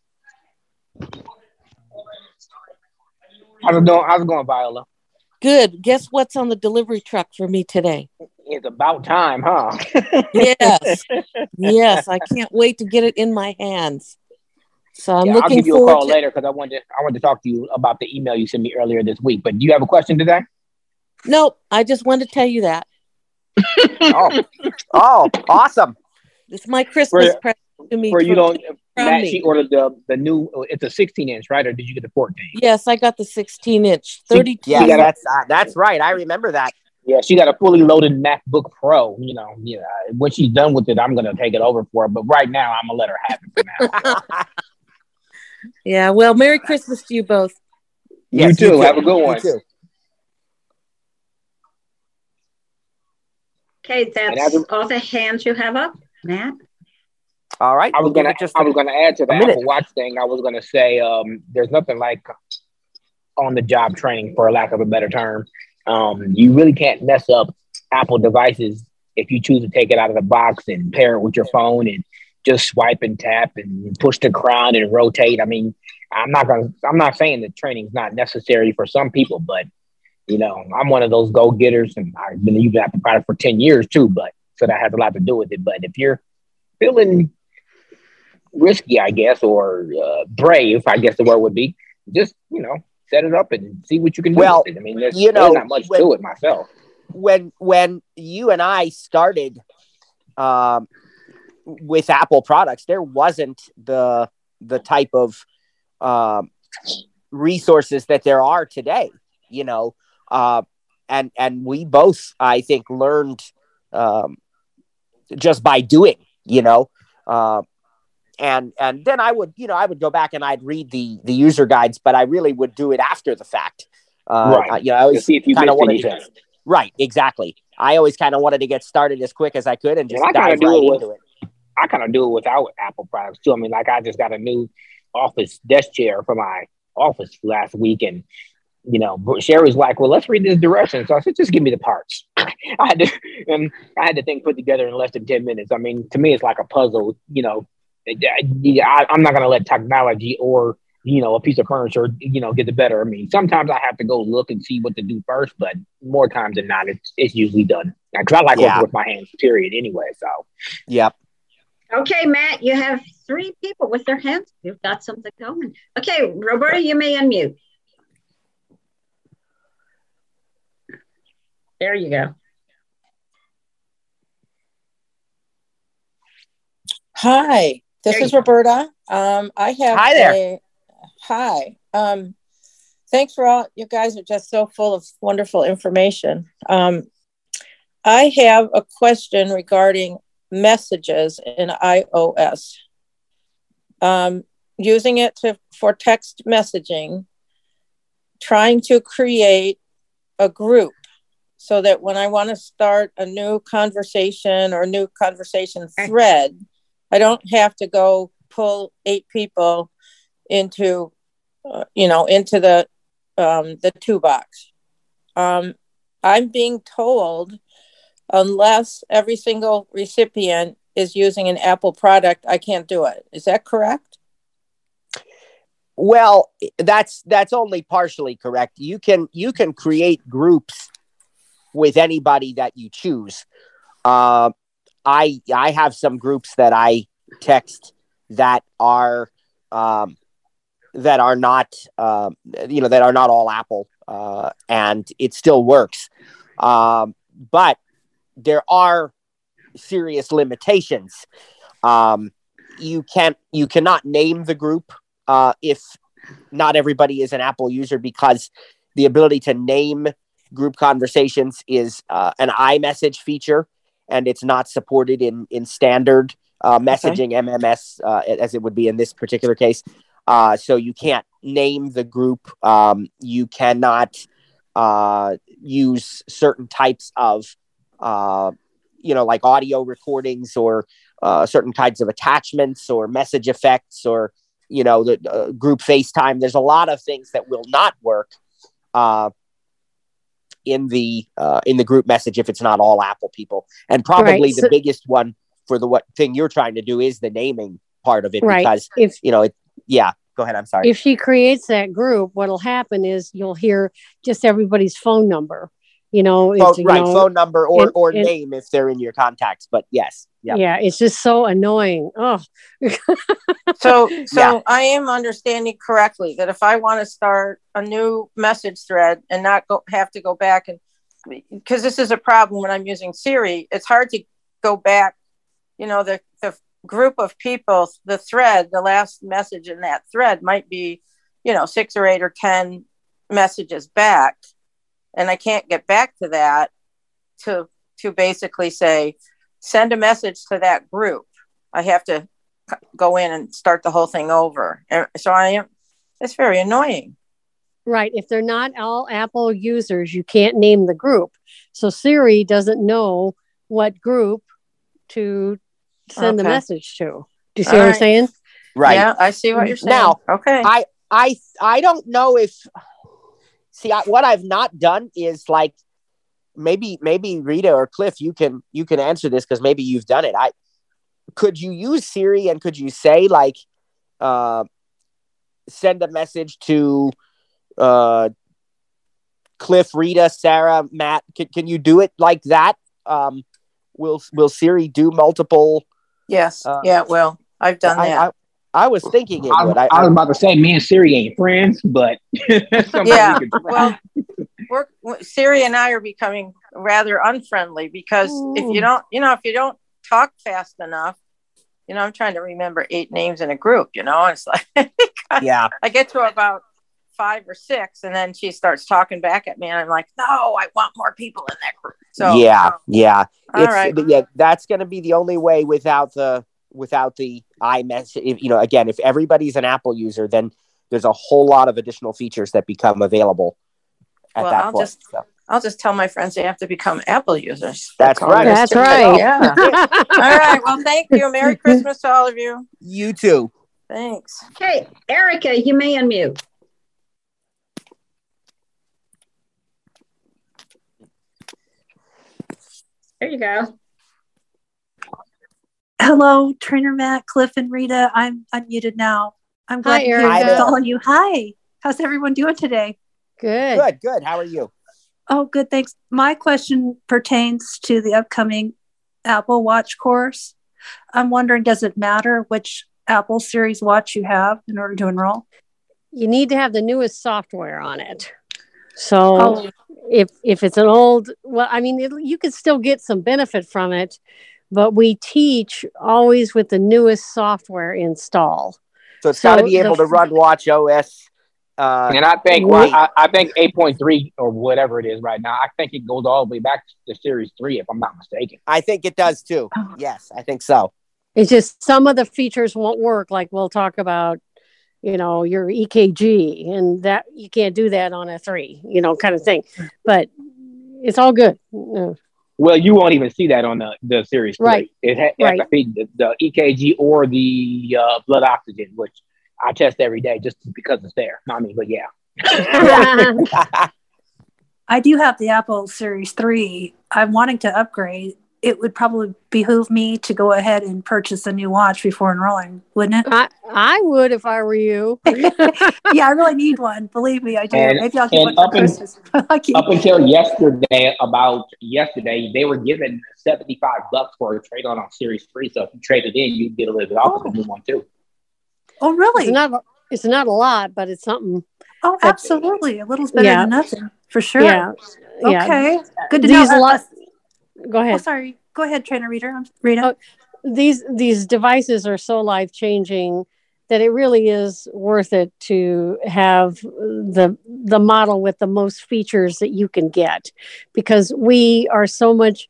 How's it going? How's it going, Viola? Good. Guess what's on the delivery truck for me today? It's about time, huh? *laughs* Yes. yes. I can't wait to get it in my hands. So I'm Yeah, I'll looking give you a call to later because I wanted to, I wanted to talk to you about the email you sent me earlier this week. But do you have a question today? Nope. I just wanted to tell you that. *laughs* Oh, oh, awesome. It's my Christmas Where- present to me. Where you from- don't, Matt, me. she ordered the the new. It's a 16 inch, right? Or did you get the 14? Yes, I got the 16 inch, 32. Yeah, gotta- that's uh, that's right. I remember that. Yeah, she got a fully loaded MacBook Pro. You know, yeah. When she's done with it, I'm gonna take it over for her. But right now, I'm gonna let her have it for now. *laughs* Yeah. Well, Merry Christmas to you both. Yes, you too. Have a good one. too. Okay, that's as all the hands you have up, Matt. All right. I was we'll gonna just I was gonna add to the a minute. Apple Watch thing. I was gonna say um, there's nothing like on the job training, for lack of a better term. Um, you really can't mess up Apple devices if you choose to take it out of the box and pair it with your phone and just swipe and tap and push the crown and rotate. I mean, I'm not gonna I'm not saying that training's not necessary for some people, but you know, I'm one of those go getters and I've been using Apple product for 10 years too, but so that has a lot to do with it. But if you're feeling risky, I guess, or uh, brave, I guess the word would be, just, you know, set it up and see what you can do. Well, with it. I mean, there's, you there's not much when- to it myself. when when you and I started um, with Apple products, there wasn't the the type of um, resources that there are today. You know, uh, and and we both, I think, learned um, just by doing. You know, uh, and and then I would, you know, I would go back and I'd read the the user guides, but I really would do it after the fact. Uh, Right. You know, I always see if you kind of wanted to, right, exactly. I always kind of wanted to get started as quick as I could and just kinda dive do right it with- into it. I kind of do it without Apple products too. I mean, like I just got a new office desk chair for my office last week, and you know, Sherry's like, "Well, let's read this direction." So I said, "Just give me the parts." *laughs* I had to, and I had the thing put together in less than ten minutes. I mean, to me, it's like a puzzle. You know, uh, yeah, I, I'm not gonna let technology or you know a piece of furniture you know get the better. I mean, sometimes I have to go look and see what to do first, but more times than not, it's it's usually done because I like Yeah. working with my hands. Period. Anyway, so. Yep. Okay, Matt, you have three people with their hands. You've got something going. Okay, Roberta, you may unmute. There you go. Hi, this is go. Roberta. Um, I have Hi there. a- hi. Um, thanks for all you guys are just so full of wonderful information. Um, I have a question regarding messages in iOS. Um, using it to for text messaging, trying to create a group so that when I want to start a new conversation or new conversation thread, I don't have to go pull eight people into, uh, you know, into the um, the two box. Um, I'm being told unless every single recipient is using an Apple product, I can't do it. Is that correct? Well, that's that's only partially correct. You can you can create groups with anybody that you choose. Uh, I I have some groups that I text that are um, that are not um, you know that are not all Apple, uh, and it still works. Um, but there are serious limitations. Um, you can't you cannot name the group uh, if not everybody is an Apple user because the ability to name group conversations is uh, an iMessage feature and it's not supported in in standard uh, messaging MMS uh, as it would be in this particular case. Uh, so you can't name the group. Um, you cannot uh, use certain types of uh, you know like audio recordings or uh, certain kinds of attachments or message effects or you know the uh, group FaceTime. There's a lot of things that will not work uh, in the uh, in the group message if it's not all Apple people. And probably Right, the so- biggest one for the what thing you're trying to do is the naming part of it Right. because If you know it. Yeah, go ahead. I'm sorry. if she creates that group, what'll happen is you'll hear just everybody's phone number. You know, Phone- it's you right, know, phone number or and- or and- name if they're in your contacts. But yes, yeah, yeah, it's just so annoying. Oh, *laughs* So, so Yeah. I am understanding correctly that if I want to start a new message thread and not go have to go back and because this is a problem when I'm using Siri, it's hard to go back. You know, the the group of people, the thread, the last message in that thread might be, you know, six or eight or ten messages back, and I can't get back to that to to basically say send a message to that group. I have to go in and start the whole thing over. And so I am. It's very annoying. right. If they're not all Apple users, you can't name the group. So Siri doesn't know what group to send the message to. Do you see All what I'm saying? right. Yeah, I see what you're saying. Now, okay. I I I don't know if see I, what I've not done is like maybe maybe Rita or Cliff you can you can answer this because maybe you've done it. I could you use Siri and could you say like uh, send a message to uh, Cliff, Rita, Sarah, Matt? Can, can you do it like that? Um, will will Siri do multiple? yes. uh, yeah. Well, I've done I, that. I, I was thinking it I, would. I, I was about to say me and Siri ain't friends, but *laughs* Yeah, could- well, we're Siri and I are becoming rather unfriendly because if you don't, you know, if you don't talk fast enough, you know, I'm trying to remember eight names in a group. You know, it's *laughs* like yeah, I get to about five or six, and then she starts talking back at me, and I'm like, no, I want more people in that group. So yeah, um, yeah, All it's right. yeah. That's going to be the only way without the without the iMessage. If, you know, again, if everybody's an Apple user, then there's a whole lot of additional features that become available at Well, that I'll point. just- So, I'll just tell my friends they have to become Apple users. That's all right. there is That's right. Yeah. *laughs* all right. Well, thank you. Merry *laughs* Christmas to all of you. you too. Thanks. Okay, Erica, you may unmute. There you go. Hello, Trainer Matt, Cliff, and Rita. I'm unmuted now. I'm glad Hi, to hear Erica. with all of you. Hi. How's everyone doing today? Good. Good, good. How are you? Oh, good. Thanks. My question pertains to the upcoming Apple Watch course. I'm wondering, does it matter which Apple Series watch you have in order to enroll? You need to have the newest software on it. So Oh, if if it's an old, well, I mean, it, you could still get some benefit from it, but we teach always with the newest software installed. So it's So got to be the able to run Watch OS. Uh, And I think Wait. I, I think 8.3 or whatever it is right now. I think it goes all the way back to Series Three, if I'm not mistaken. I think it does too. Oh. Yes, I think so. It's just some of the features won't work. Like we'll talk about, you know, your EKG, and that you can't do that on a three, you know, kind of thing. But it's all good. Well, you won't even see that on the, the Series Three. Right. It ha- Right. has to be the, the EKG or the uh, blood oxygen, which I test every day just because it's there. I mean, but yeah. *laughs* *laughs* I do have the Apple Series 3. I'm wanting to upgrade. It would probably behoove me to go ahead and purchase a new watch before enrolling, wouldn't it? I, I would if I were you. *laughs* yeah, I really need one. Believe me, I do. And- Maybe I'll get one up for in- Christmas. Up until yesterday, about yesterday, they were giving 75 bucks for a trade on on Series 3. So if you trade it in, you can get a little bit off of the new one too. oh, really? It's not. It's not a lot, but it's something. oh, absolutely. A little's better Yeah. than nothing, for sure. Yeah. Yeah. Okay. Good to These know. Uh, lot- Go ahead. oh, sorry. Go ahead, trainer Rita. I'm Rita. Oh, these these devices are so life changing that it really is worth it to have the the model with the most features that you can get because we are so much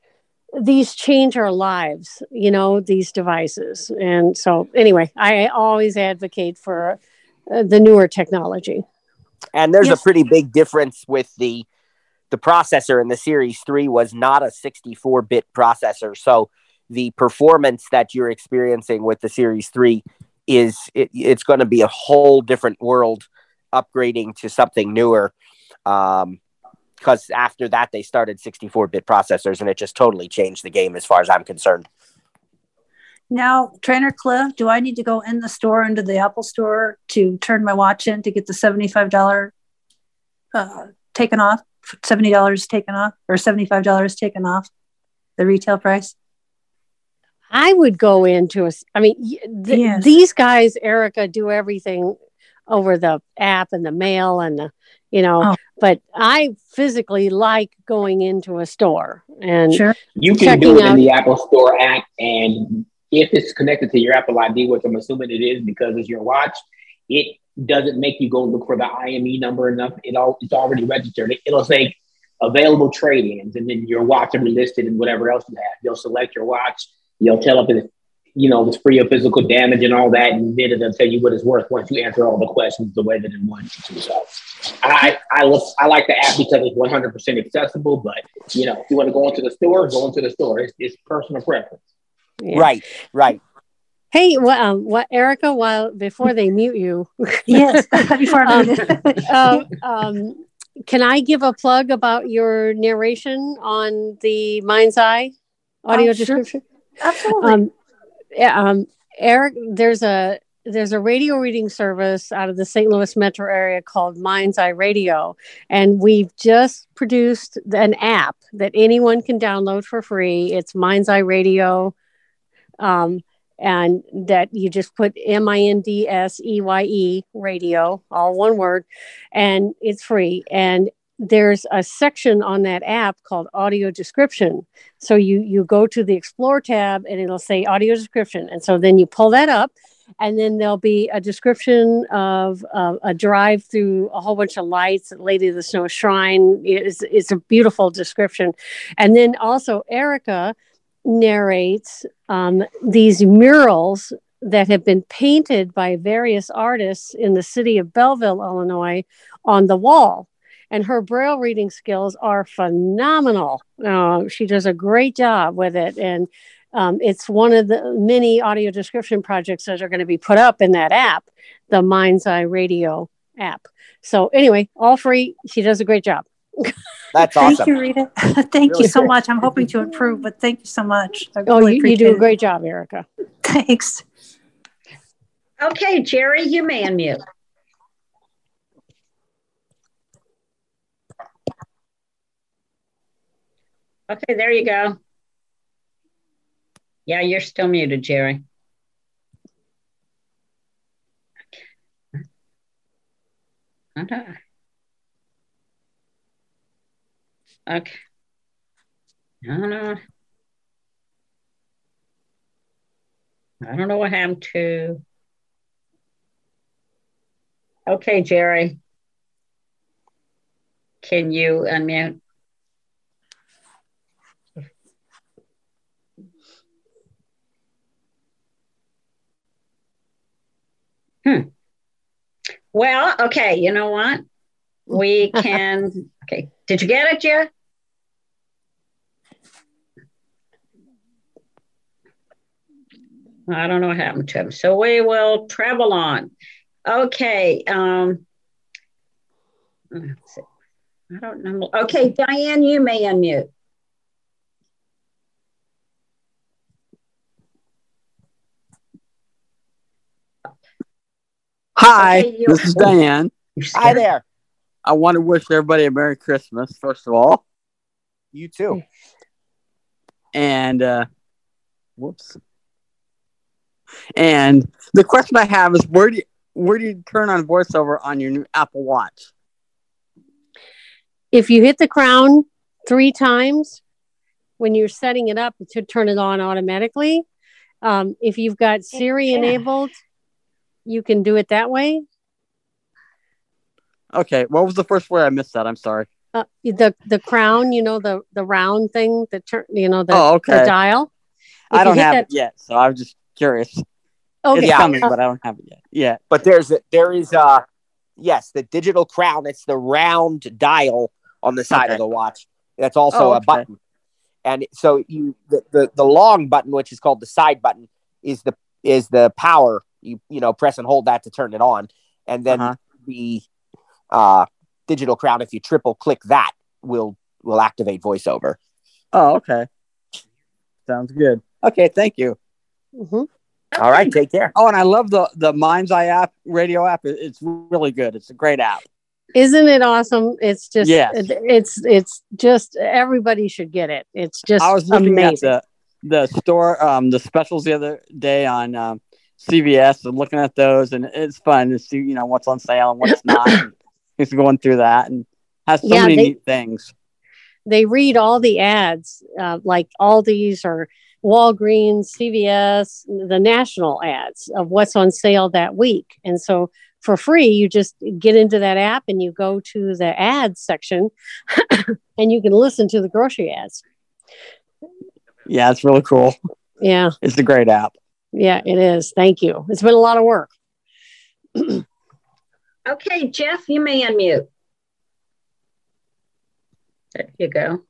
these change our lives you know these devices and so anyway i always advocate for uh, the newer technology And there's Yes. a pretty big difference with the the processor in the Series 3 was not a 64-bit processor. So the performance that you're experiencing with the Series 3 is it, it's going to be a whole different world upgrading to something newer. Um because after that they started 64-bit processors and it just totally changed the game as far as I'm concerned. Now, Trainer Cliff, do I need to go in the store into the Apple store to turn my watch in to get the $75 uh, taken off, $70 taken off, or $75 taken off the retail price? I would go into a, I mean, th- Yes. these guys, Erica, do everything over the app and the mail and the, you know. Oh. But I physically like going into a store and Sure. You can Checking do it out- in the Apple Store app, and if it's connected to your Apple ID, which I'm assuming it is because it's your watch, it doesn't make you go look for the IME number enough. It all it's already registered. It, will say available trade-ins, and then your watch will be listed and whatever else you have. You'll select your watch. You'll tell it that you know it's free of physical damage and all that, and then it'll tell you what it's worth once you answer all the questions the way that it wants you to. So, I I look, I like the app because it's 100 percent accessible. But you know, if you want to go into the store, go into the store. It's, it's personal preference. yeah. Right, right. Hey, what, um, what, Erica? While before they mute you, *laughs* Yes. *laughs* Before Um, uh, *laughs* um, can I give a plug about your narration on the Mind's Eye audio Oh, sure. description? Absolutely. um, yeah, um, Eric, there's a there's a radio reading service out of the St. Louis metro area called Mind's Eye Radio, and we've just produced an app that anyone can download for free. It's Mind's Eye Radio, um, and that you just put M I N D S E Y E radio, all one word, and it's free. And there's a section on that app called audio description. So you you go to the explore tab and it'll say audio description. And so then you pull that up and then there'll be a description of uh, a drive through a whole bunch of lights lady of the snow shrine. It's, it's a beautiful description. And then also erica narrates um, these murals that have been painted by various artists in the city of belleville illinois on the wall and her braille reading skills are phenomenal uh, she does a great job with it and um, it's one of the many audio description projects that are going to be put up in that app, the Mind's Eye Radio app. So anyway, all free. She does a great job. *laughs* That's Thank awesome. you, Rita. *laughs* thank Really you so good. much. I'm hoping to improve, but thank you so much. I Oh, really you, you do a great job, Erica. *laughs* Thanks. Okay, Jerry, you may unmute. Okay, there you go. Yeah, you're still muted, Jerry. Okay. Okay. I don't know. I don't know what happened to. Okay, Jerry. Can you unmute? Hmm. Well, okay, you know what? We can. Did you get it, Jerry? I don't know what happened to him. So we will travel on. Okay. Um, let's see. I don't know. Okay, Diane, you may unmute. Hi, Okay, this is Diane. Hi there. I want to wish everybody a Merry Christmas, first of all. You too. And, uh, whoops. And the question I have is where do you, where do you turn on voiceover on your new Apple Watch? If you hit the crown three times when you're setting it up to turn it on automatically, um, if you've got Siri Yeah. enabled, you can do it that way. Okay, what was the first word? I missed that. I'm sorry. Uh, the the crown, you know, the the round thing, the turn, you know, the, Oh, okay. the dial. If I don't have that- it yet, so I was just curious. Okay, It's coming, uh, but I don't have it yet. Yeah. But there's a, there is uh yes, the digital crown. It's the round dial on the side Okay. of the watch. That's also Oh, a button. And so you the, the the long button, which is called the side button, is the is the power. You you know press and hold that to turn it on, and then Uh-huh. the uh, digital crown. If you triple click that, will will activate voiceover. Oh, okay. Sounds good. Okay, thank you. mhm. All right, take care. Oh, and I love the the Mind's Eye app, radio app. It's really good. It's a great app. Isn't it awesome? It's just Yes. it's it's just everybody should get it. It's just I was looking amazing. at the the store um the specials the other day on um, CVS and looking at those, and it's fun to see you know what's on sale and what's not. *laughs* Just going through that and has so Yeah, many they- neat things. they read all the ads, uh, like Aldi's or Walgreens, CVS, the national ads of what's on sale that week. And so for free, you just get into that app and you go to the ads section *coughs* and you can listen to the grocery ads. Yeah, it's really cool. Yeah, It's a great app. yeah, it is. Thank you. It's been a lot of work. *clears throat* Okay, Jeff, you may unmute. There you go.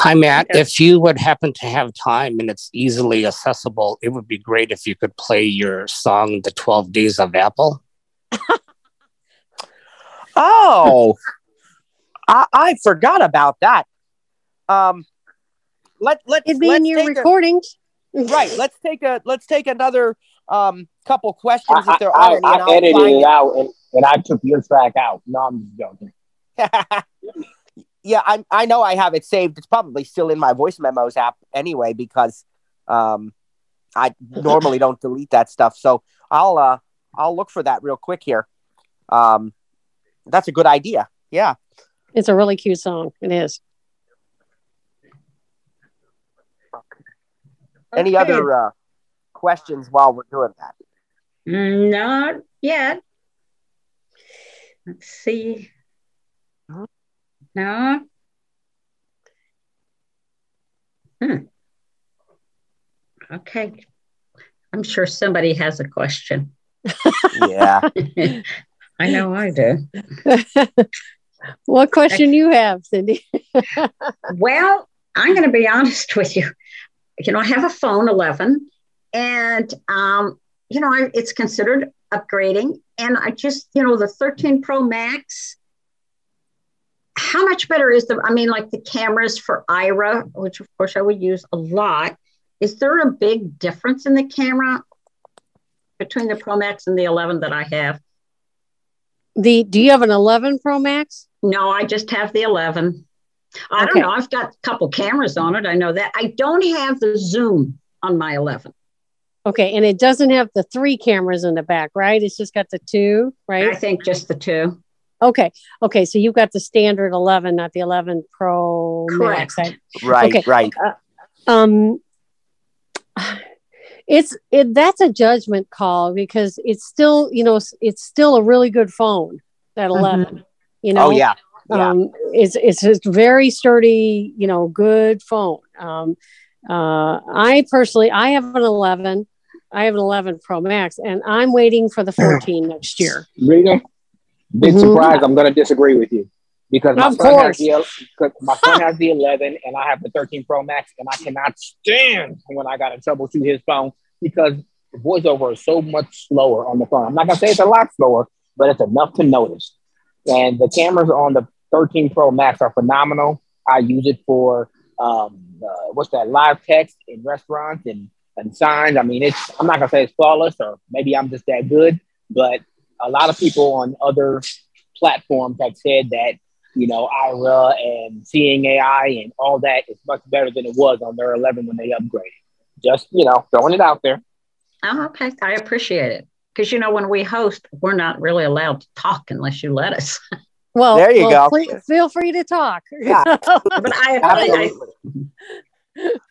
Hi, Matt. Okay. If you would happen to have time and it's easily accessible, it would be great if you could play your song, The 12 Days of Apple. *laughs* Oh, I, I forgot about that. Um, let let It'd be let's in your take a- recordings. right. Let's take a let's take another um couple questions I, if there I, are. I, I'll edited it out and, and I took your track out. No, I'm just joking. *laughs* yeah, I I know I have it saved. It's probably still in my voice memos app anyway because um I *laughs* normally don't delete that stuff. So I'll uh I'll look for that real quick here. Um, that's a good idea. Yeah. It's a really cute song. It is. Any Okay. other uh questions while we're doing that? Not yet. Let's see. No. Hmm. Okay. I'm sure somebody has a question. Yeah. *laughs* I know I do. *laughs* what question you have, Cindy? *laughs* Well, I'm going to be honest with you. You know, I have a phone 11, and um, you know, I, it's considered upgrading, and I just, you know, the 13 Pro Max. How much better is the? I mean, like the cameras for Aira, which of course I would use a lot. Is there a big difference in the camera between the Pro Max and the 11 that I have? the do you have an 11 Pro Max? No, I just have the 11. I don't know. I've got a couple cameras on it. I know that. I don't have the zoom on my 11. Okay, and it doesn't have the three cameras in the back, right? It's just got the two, right? I think just the two. Okay, okay, so you've got the standard 11, not the 11 Pro Correct. Max. I- Right, Okay. right. um it's it that's a judgment call because it's still you know it's still a really good phone that 11 you know oh yeah. Yeah. um it's it's a very sturdy you know good phone um uh i personally i have an 11 i have an 11 pro max and i'm waiting for the 14 *clears throat* next year Rita, big Mhm. surprise. I'm going to disagree with you because my Of son course. has the my son has the 11 and I have the 13 Pro Max, and I cannot stand when I got to troubleshoot his phone because the voiceover is so much slower on the phone. I'm not gonna say it's a lot slower, but it's enough to notice. And the cameras on the 13 Pro Max are phenomenal. I use it for um, uh, what's that live text in restaurants and and signs. I mean, it's I'm not gonna say it's flawless, or maybe I'm just that good, but a lot of people on other platforms have said that you know Aira and Seeing AI and all that is much better than it was on their 11 when they upgraded. Just you know, throwing it out there. Oh, okay. I appreciate it. Because, you know, when we host, we're not really allowed to talk unless you let us. *laughs* well There you well, go. ple- feel free to talk Yeah. but I, *laughs* I, Absolutely.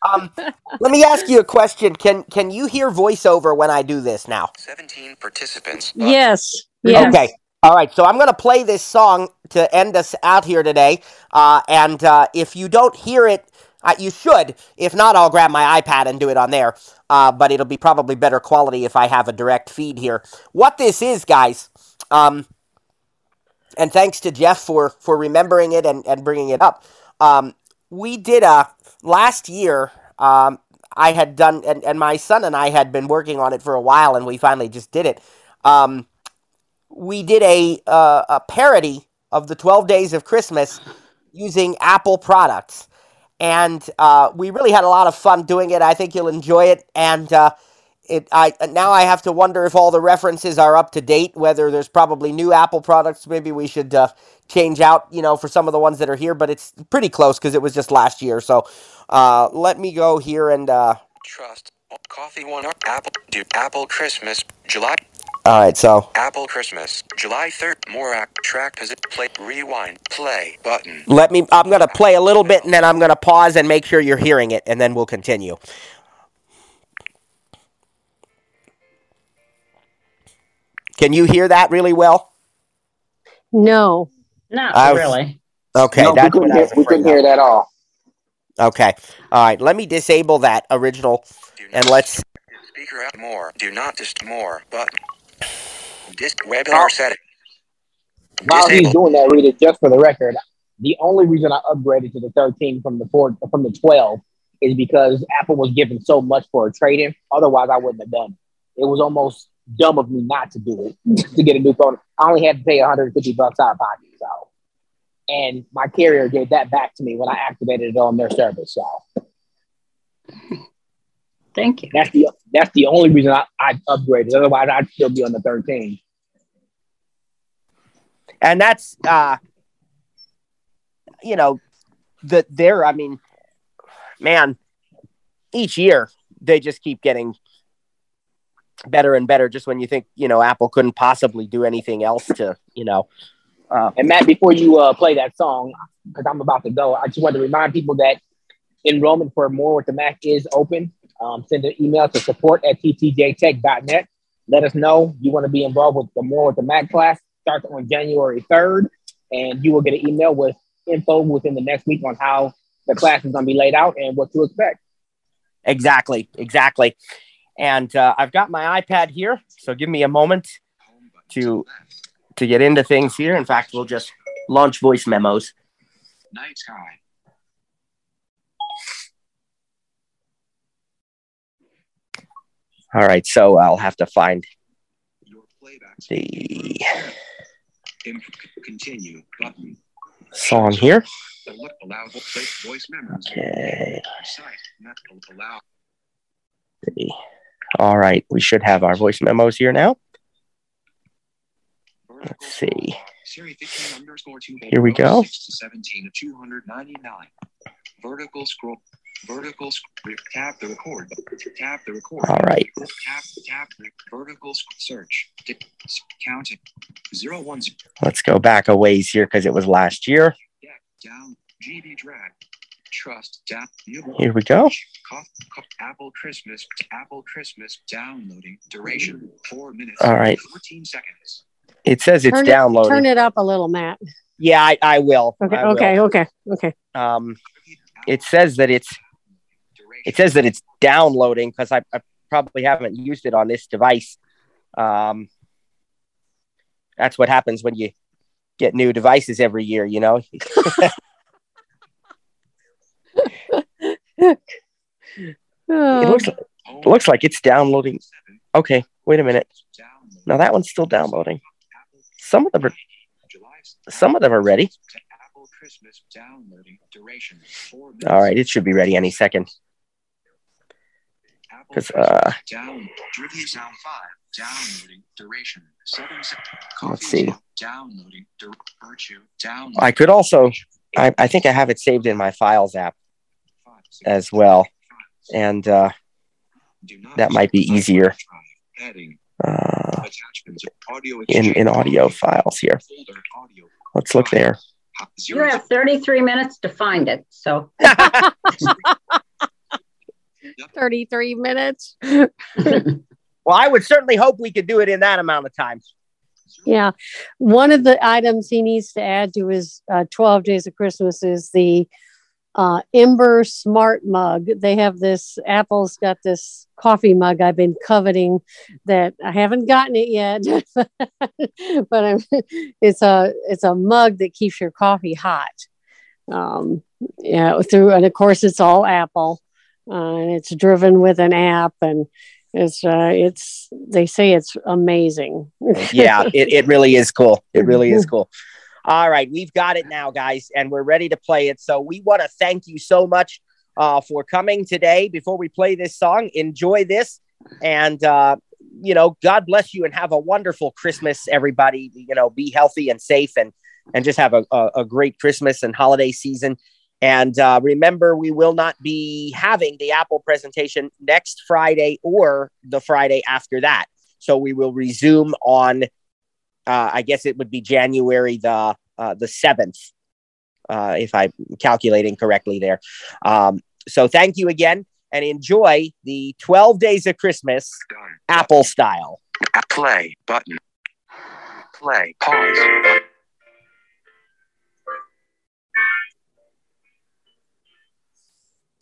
Um, let me ask you a question. Can can you hear voiceover when I do this now? 17 participants. yes yes Okay. All right. So I'm going to play this song to end us out here today. Uh, and uh, if you don't hear it, uh, you should. If not, I'll grab my iPad and do it on there. Uh, but it'll be probably better quality if I have a direct feed here. What this is, guys. Um, and thanks to Jeff for for remembering it and, and bringing it up. Um, we did a last year. Um, I had done, and, and my son and I had been working on it for a while, and we finally just did it. Um, we did a uh, a parody of the Twelve Days of Christmas using Apple products, and uh, we really had a lot of fun doing it. I think you'll enjoy it, and uh, it. I now I have to wonder if all the references are up to date. Whether there's probably new Apple products, maybe we should uh, change out, you know, for some of the ones that are here. But it's pretty close because it was just last year. So uh, let me go here and. Uh, Trust. Coffee one. Apple. Do Apple Christmas. July. all right, so Apple Christmas. July 3rd. More. Track position. Play. Rewind. Play. Button. let me. I'm gonna play a little bit, and then I'm gonna pause and make sure you're hearing it, and then we'll continue. Can you hear that really well? no not I was- really. Okay, no, we that's couldn't, what I hear, we couldn't hear of. that all. Okay, all right. Let me disable that original, and let's. Speaker out more. Do not just more. Button. Disc webinar setting. While he's doing that, Rita, just for the record, the only reason I upgraded to the 13 from the four from the 12 is because Apple was giving so much for a trade-in. Otherwise, I wouldn't have done it. It was almost dumb of me not to do it to get a new phone. I only had to pay 150 bucks out of pocket, so. And my carrier gave that back to me when I activated it on their service. So Thank you. that's the that's the only reason I, I upgraded. Otherwise, I'd still be on the 13. and that's uh you know the there i mean man each year they just keep getting better and better just when you think you know apple couldn't possibly do anything else to you know uh, And Matt, before you uh, play that song, because I'm about to go, I just want to remind people that enrollment for More with the Mac is open. Um, send an email to support at ttjtech.net. Let us know you want to be involved with the more with the Mac class. Starts on January 3rd, and you will get an email with info within the next week on how the class is going to be laid out and what to expect. Exactly, exactly. And uh, I've got my iPad here, so give me a moment to to get into things here. In fact, we'll just launch voice memos. Night sky. All right, so I'll have to find the Continue button. song here. Allow allow vo- voice memos. Okay. Site. Not allow. The- All right, we should have our voice memos here now. Let's see. Siri 15 underscore 2. Here we go. 6 17 of 299. Vertical scroll. Vertical sc- tap the record. Tap the record. All right. Tap tap vertical search. Counting. Zero one zero. Let's go back a ways here because it was last year. Down. GB drag. Trust. Down. Here we go. Cough, cough, Apple Christmas. Apple Christmas. Downloading. Duration. Four minutes. All right. 14 seconds. It says it's turn downloading. It, turn it up a little, Matt. Yeah, I, I will. Okay, I will. okay, okay, okay. Um, it says that it's it says that it's downloading because I, I probably haven't used it on this device. Um, that's what happens when you get new devices every year, you know. *laughs* *laughs* It looks like, it looks like it's downloading. Okay, wait a minute. Now that one's still downloading. Some of them are some of them are ready. Apple Christmas. Downloading. Duration. Four minutes. All right, it should be ready any second. Because uh, Down. Sound five. Downloading. Duration. Seven let's see. Downloading. Virtue. Down. I could also, I, I think I have it saved in my files app as well, and uh, that might be easier uh, in in audio files here. Let's look there. You have 33 minutes to find it. So *laughs* 33 minutes. *laughs* Well, I would certainly hope we could do it in that amount of time. Yeah. One of the items he needs to add to his uh, 12 Days of Christmas is the uh, Ember Smart Mug. They have this, Apple's got this coffee mug I've been coveting that I haven't gotten it yet, *laughs* but I'm, it's a it's a mug that keeps your coffee hot. Um, yeah, through and of course it's all Apple, uh, and it's driven with an app, and it's uh, it's they say it's amazing. yeah, it, it really is cool. It really is *laughs* cool. All right, we've got it now, guys, and we're ready to play it. So we want to thank you so much uh, for coming today. Before we play this song, enjoy this, and uh, you know, God bless you, and have a wonderful Christmas, everybody. You know, be healthy and safe, and and just have a, a, a great Christmas and holiday season. And uh, remember, we will not be having the Apple presentation next Friday or the Friday after that. So we will resume on, uh, I guess it would be January the uh, the seventh, uh, if I'm calculating correctly there. Um, so thank you again, and enjoy the 12 Days of Christmas Apple style. Play button. Play. Pause.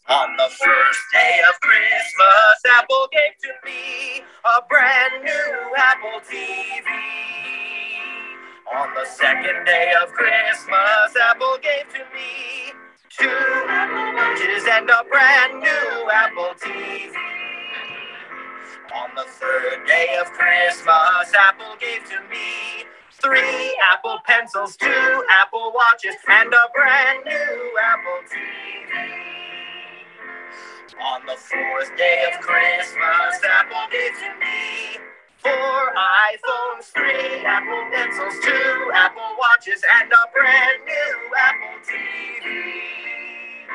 On the first day of Christmas, Apple gave to me a brand new Apple TV. On the second day of Christmas, Apple gave to me two Watches and a brand new Apple TV. On the third day of Christmas, Apple gave to me three Apple Pencils, two Apple Watches, and a brand new Apple TV. On the fourth day of Christmas, Apple gave to me four iPhones, three Apple Pencils, two Apple Watches, and a brand new Apple TV.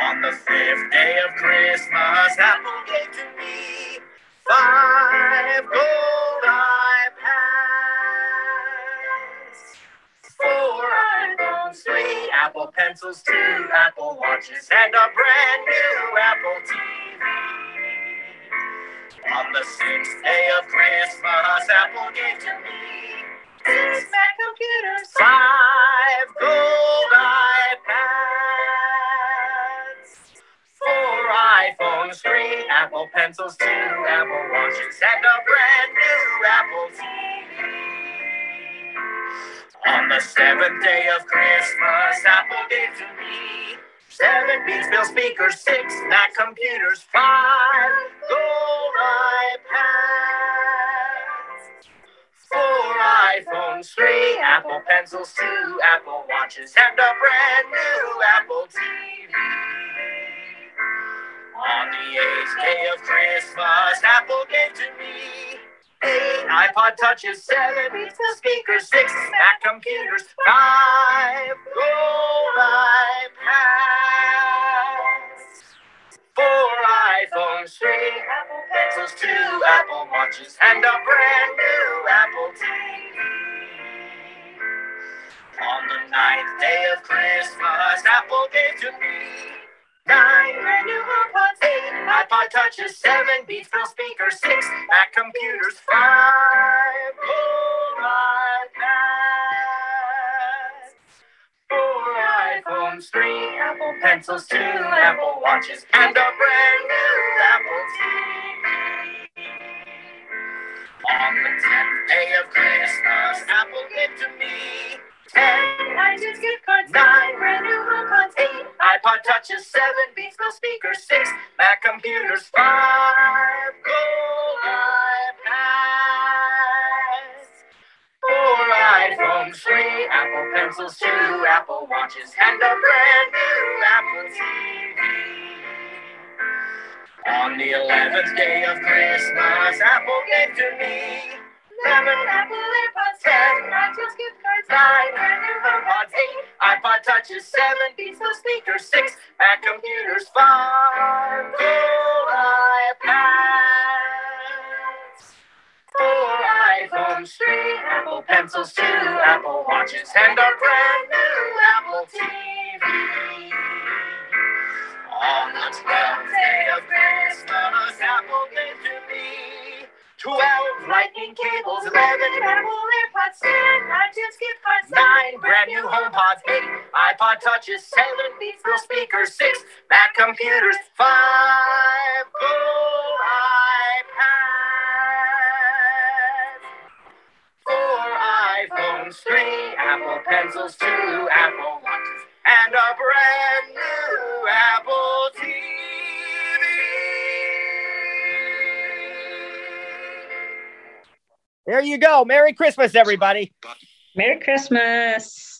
On the fifth day of Christmas, Apple gave to me five gold iPads, four iPhones, three Apple Pencils, two Apple Watches, and a brand new Apple TV. On the sixth day of Christmas, Apple gave to me six Mac computers, five gold iPads, four iPhones, three Apple Pencils, two Apple Watches, and a brand new Apple TV. On the seventh day of Christmas, Apple gave to me seven Beats Pill speakers, six Mac computers, five gold iPads, four iPhones, three Apple Pencils, two Apple Watches, and a brand new Apple TV. On the eighth day of Christmas, Apple gave to me eight iPod touches, seven speakers, six Mac computers, five gold iPads, four iPhones, three Apple Pencils, two Apple Watches, and a brand new Apple TV. On the ninth day of Christmas, Apple gave to me touches, seven Beats Pill speakers, six Mac computers, five gold iPads, four iPhones, three Apple Pencils, two Apple Watches, and a brand new Apple TV. On the tenth day of Christmas, Apple gave to me ten iTunes gift cards, nine brand new HomePods, eight iPod touches, seven Beats Pill speakers, six Mac computers, five gold iPads, four iPhones, three Apple Pencils, two Apple Watches, and a brand new Apple TV. On the eleventh day of Christmas, Apple gave to me seven Apple AirPods, ten iTunes gift cards, nine new HomePods, eight iPod touches, seven Beats Pill speakers, six Mac computers, five gold iPads, four iPhones, three Apple Pencils, two Apple Watches, and a brand new Apple TV. On the twelfth day of Christmas, Apple gave me twelve lightning cables, eleven Apple AirPods, ten iTunes gift cards, nine brand new HomePods, eight iPod touches, seven Beats Pill speakers, six Mac computers, five gold iPads, four iPhones, three Apple Pencils, two Apple Watches, and a brand new Apple There you go. Merry Christmas, everybody. Merry Christmas.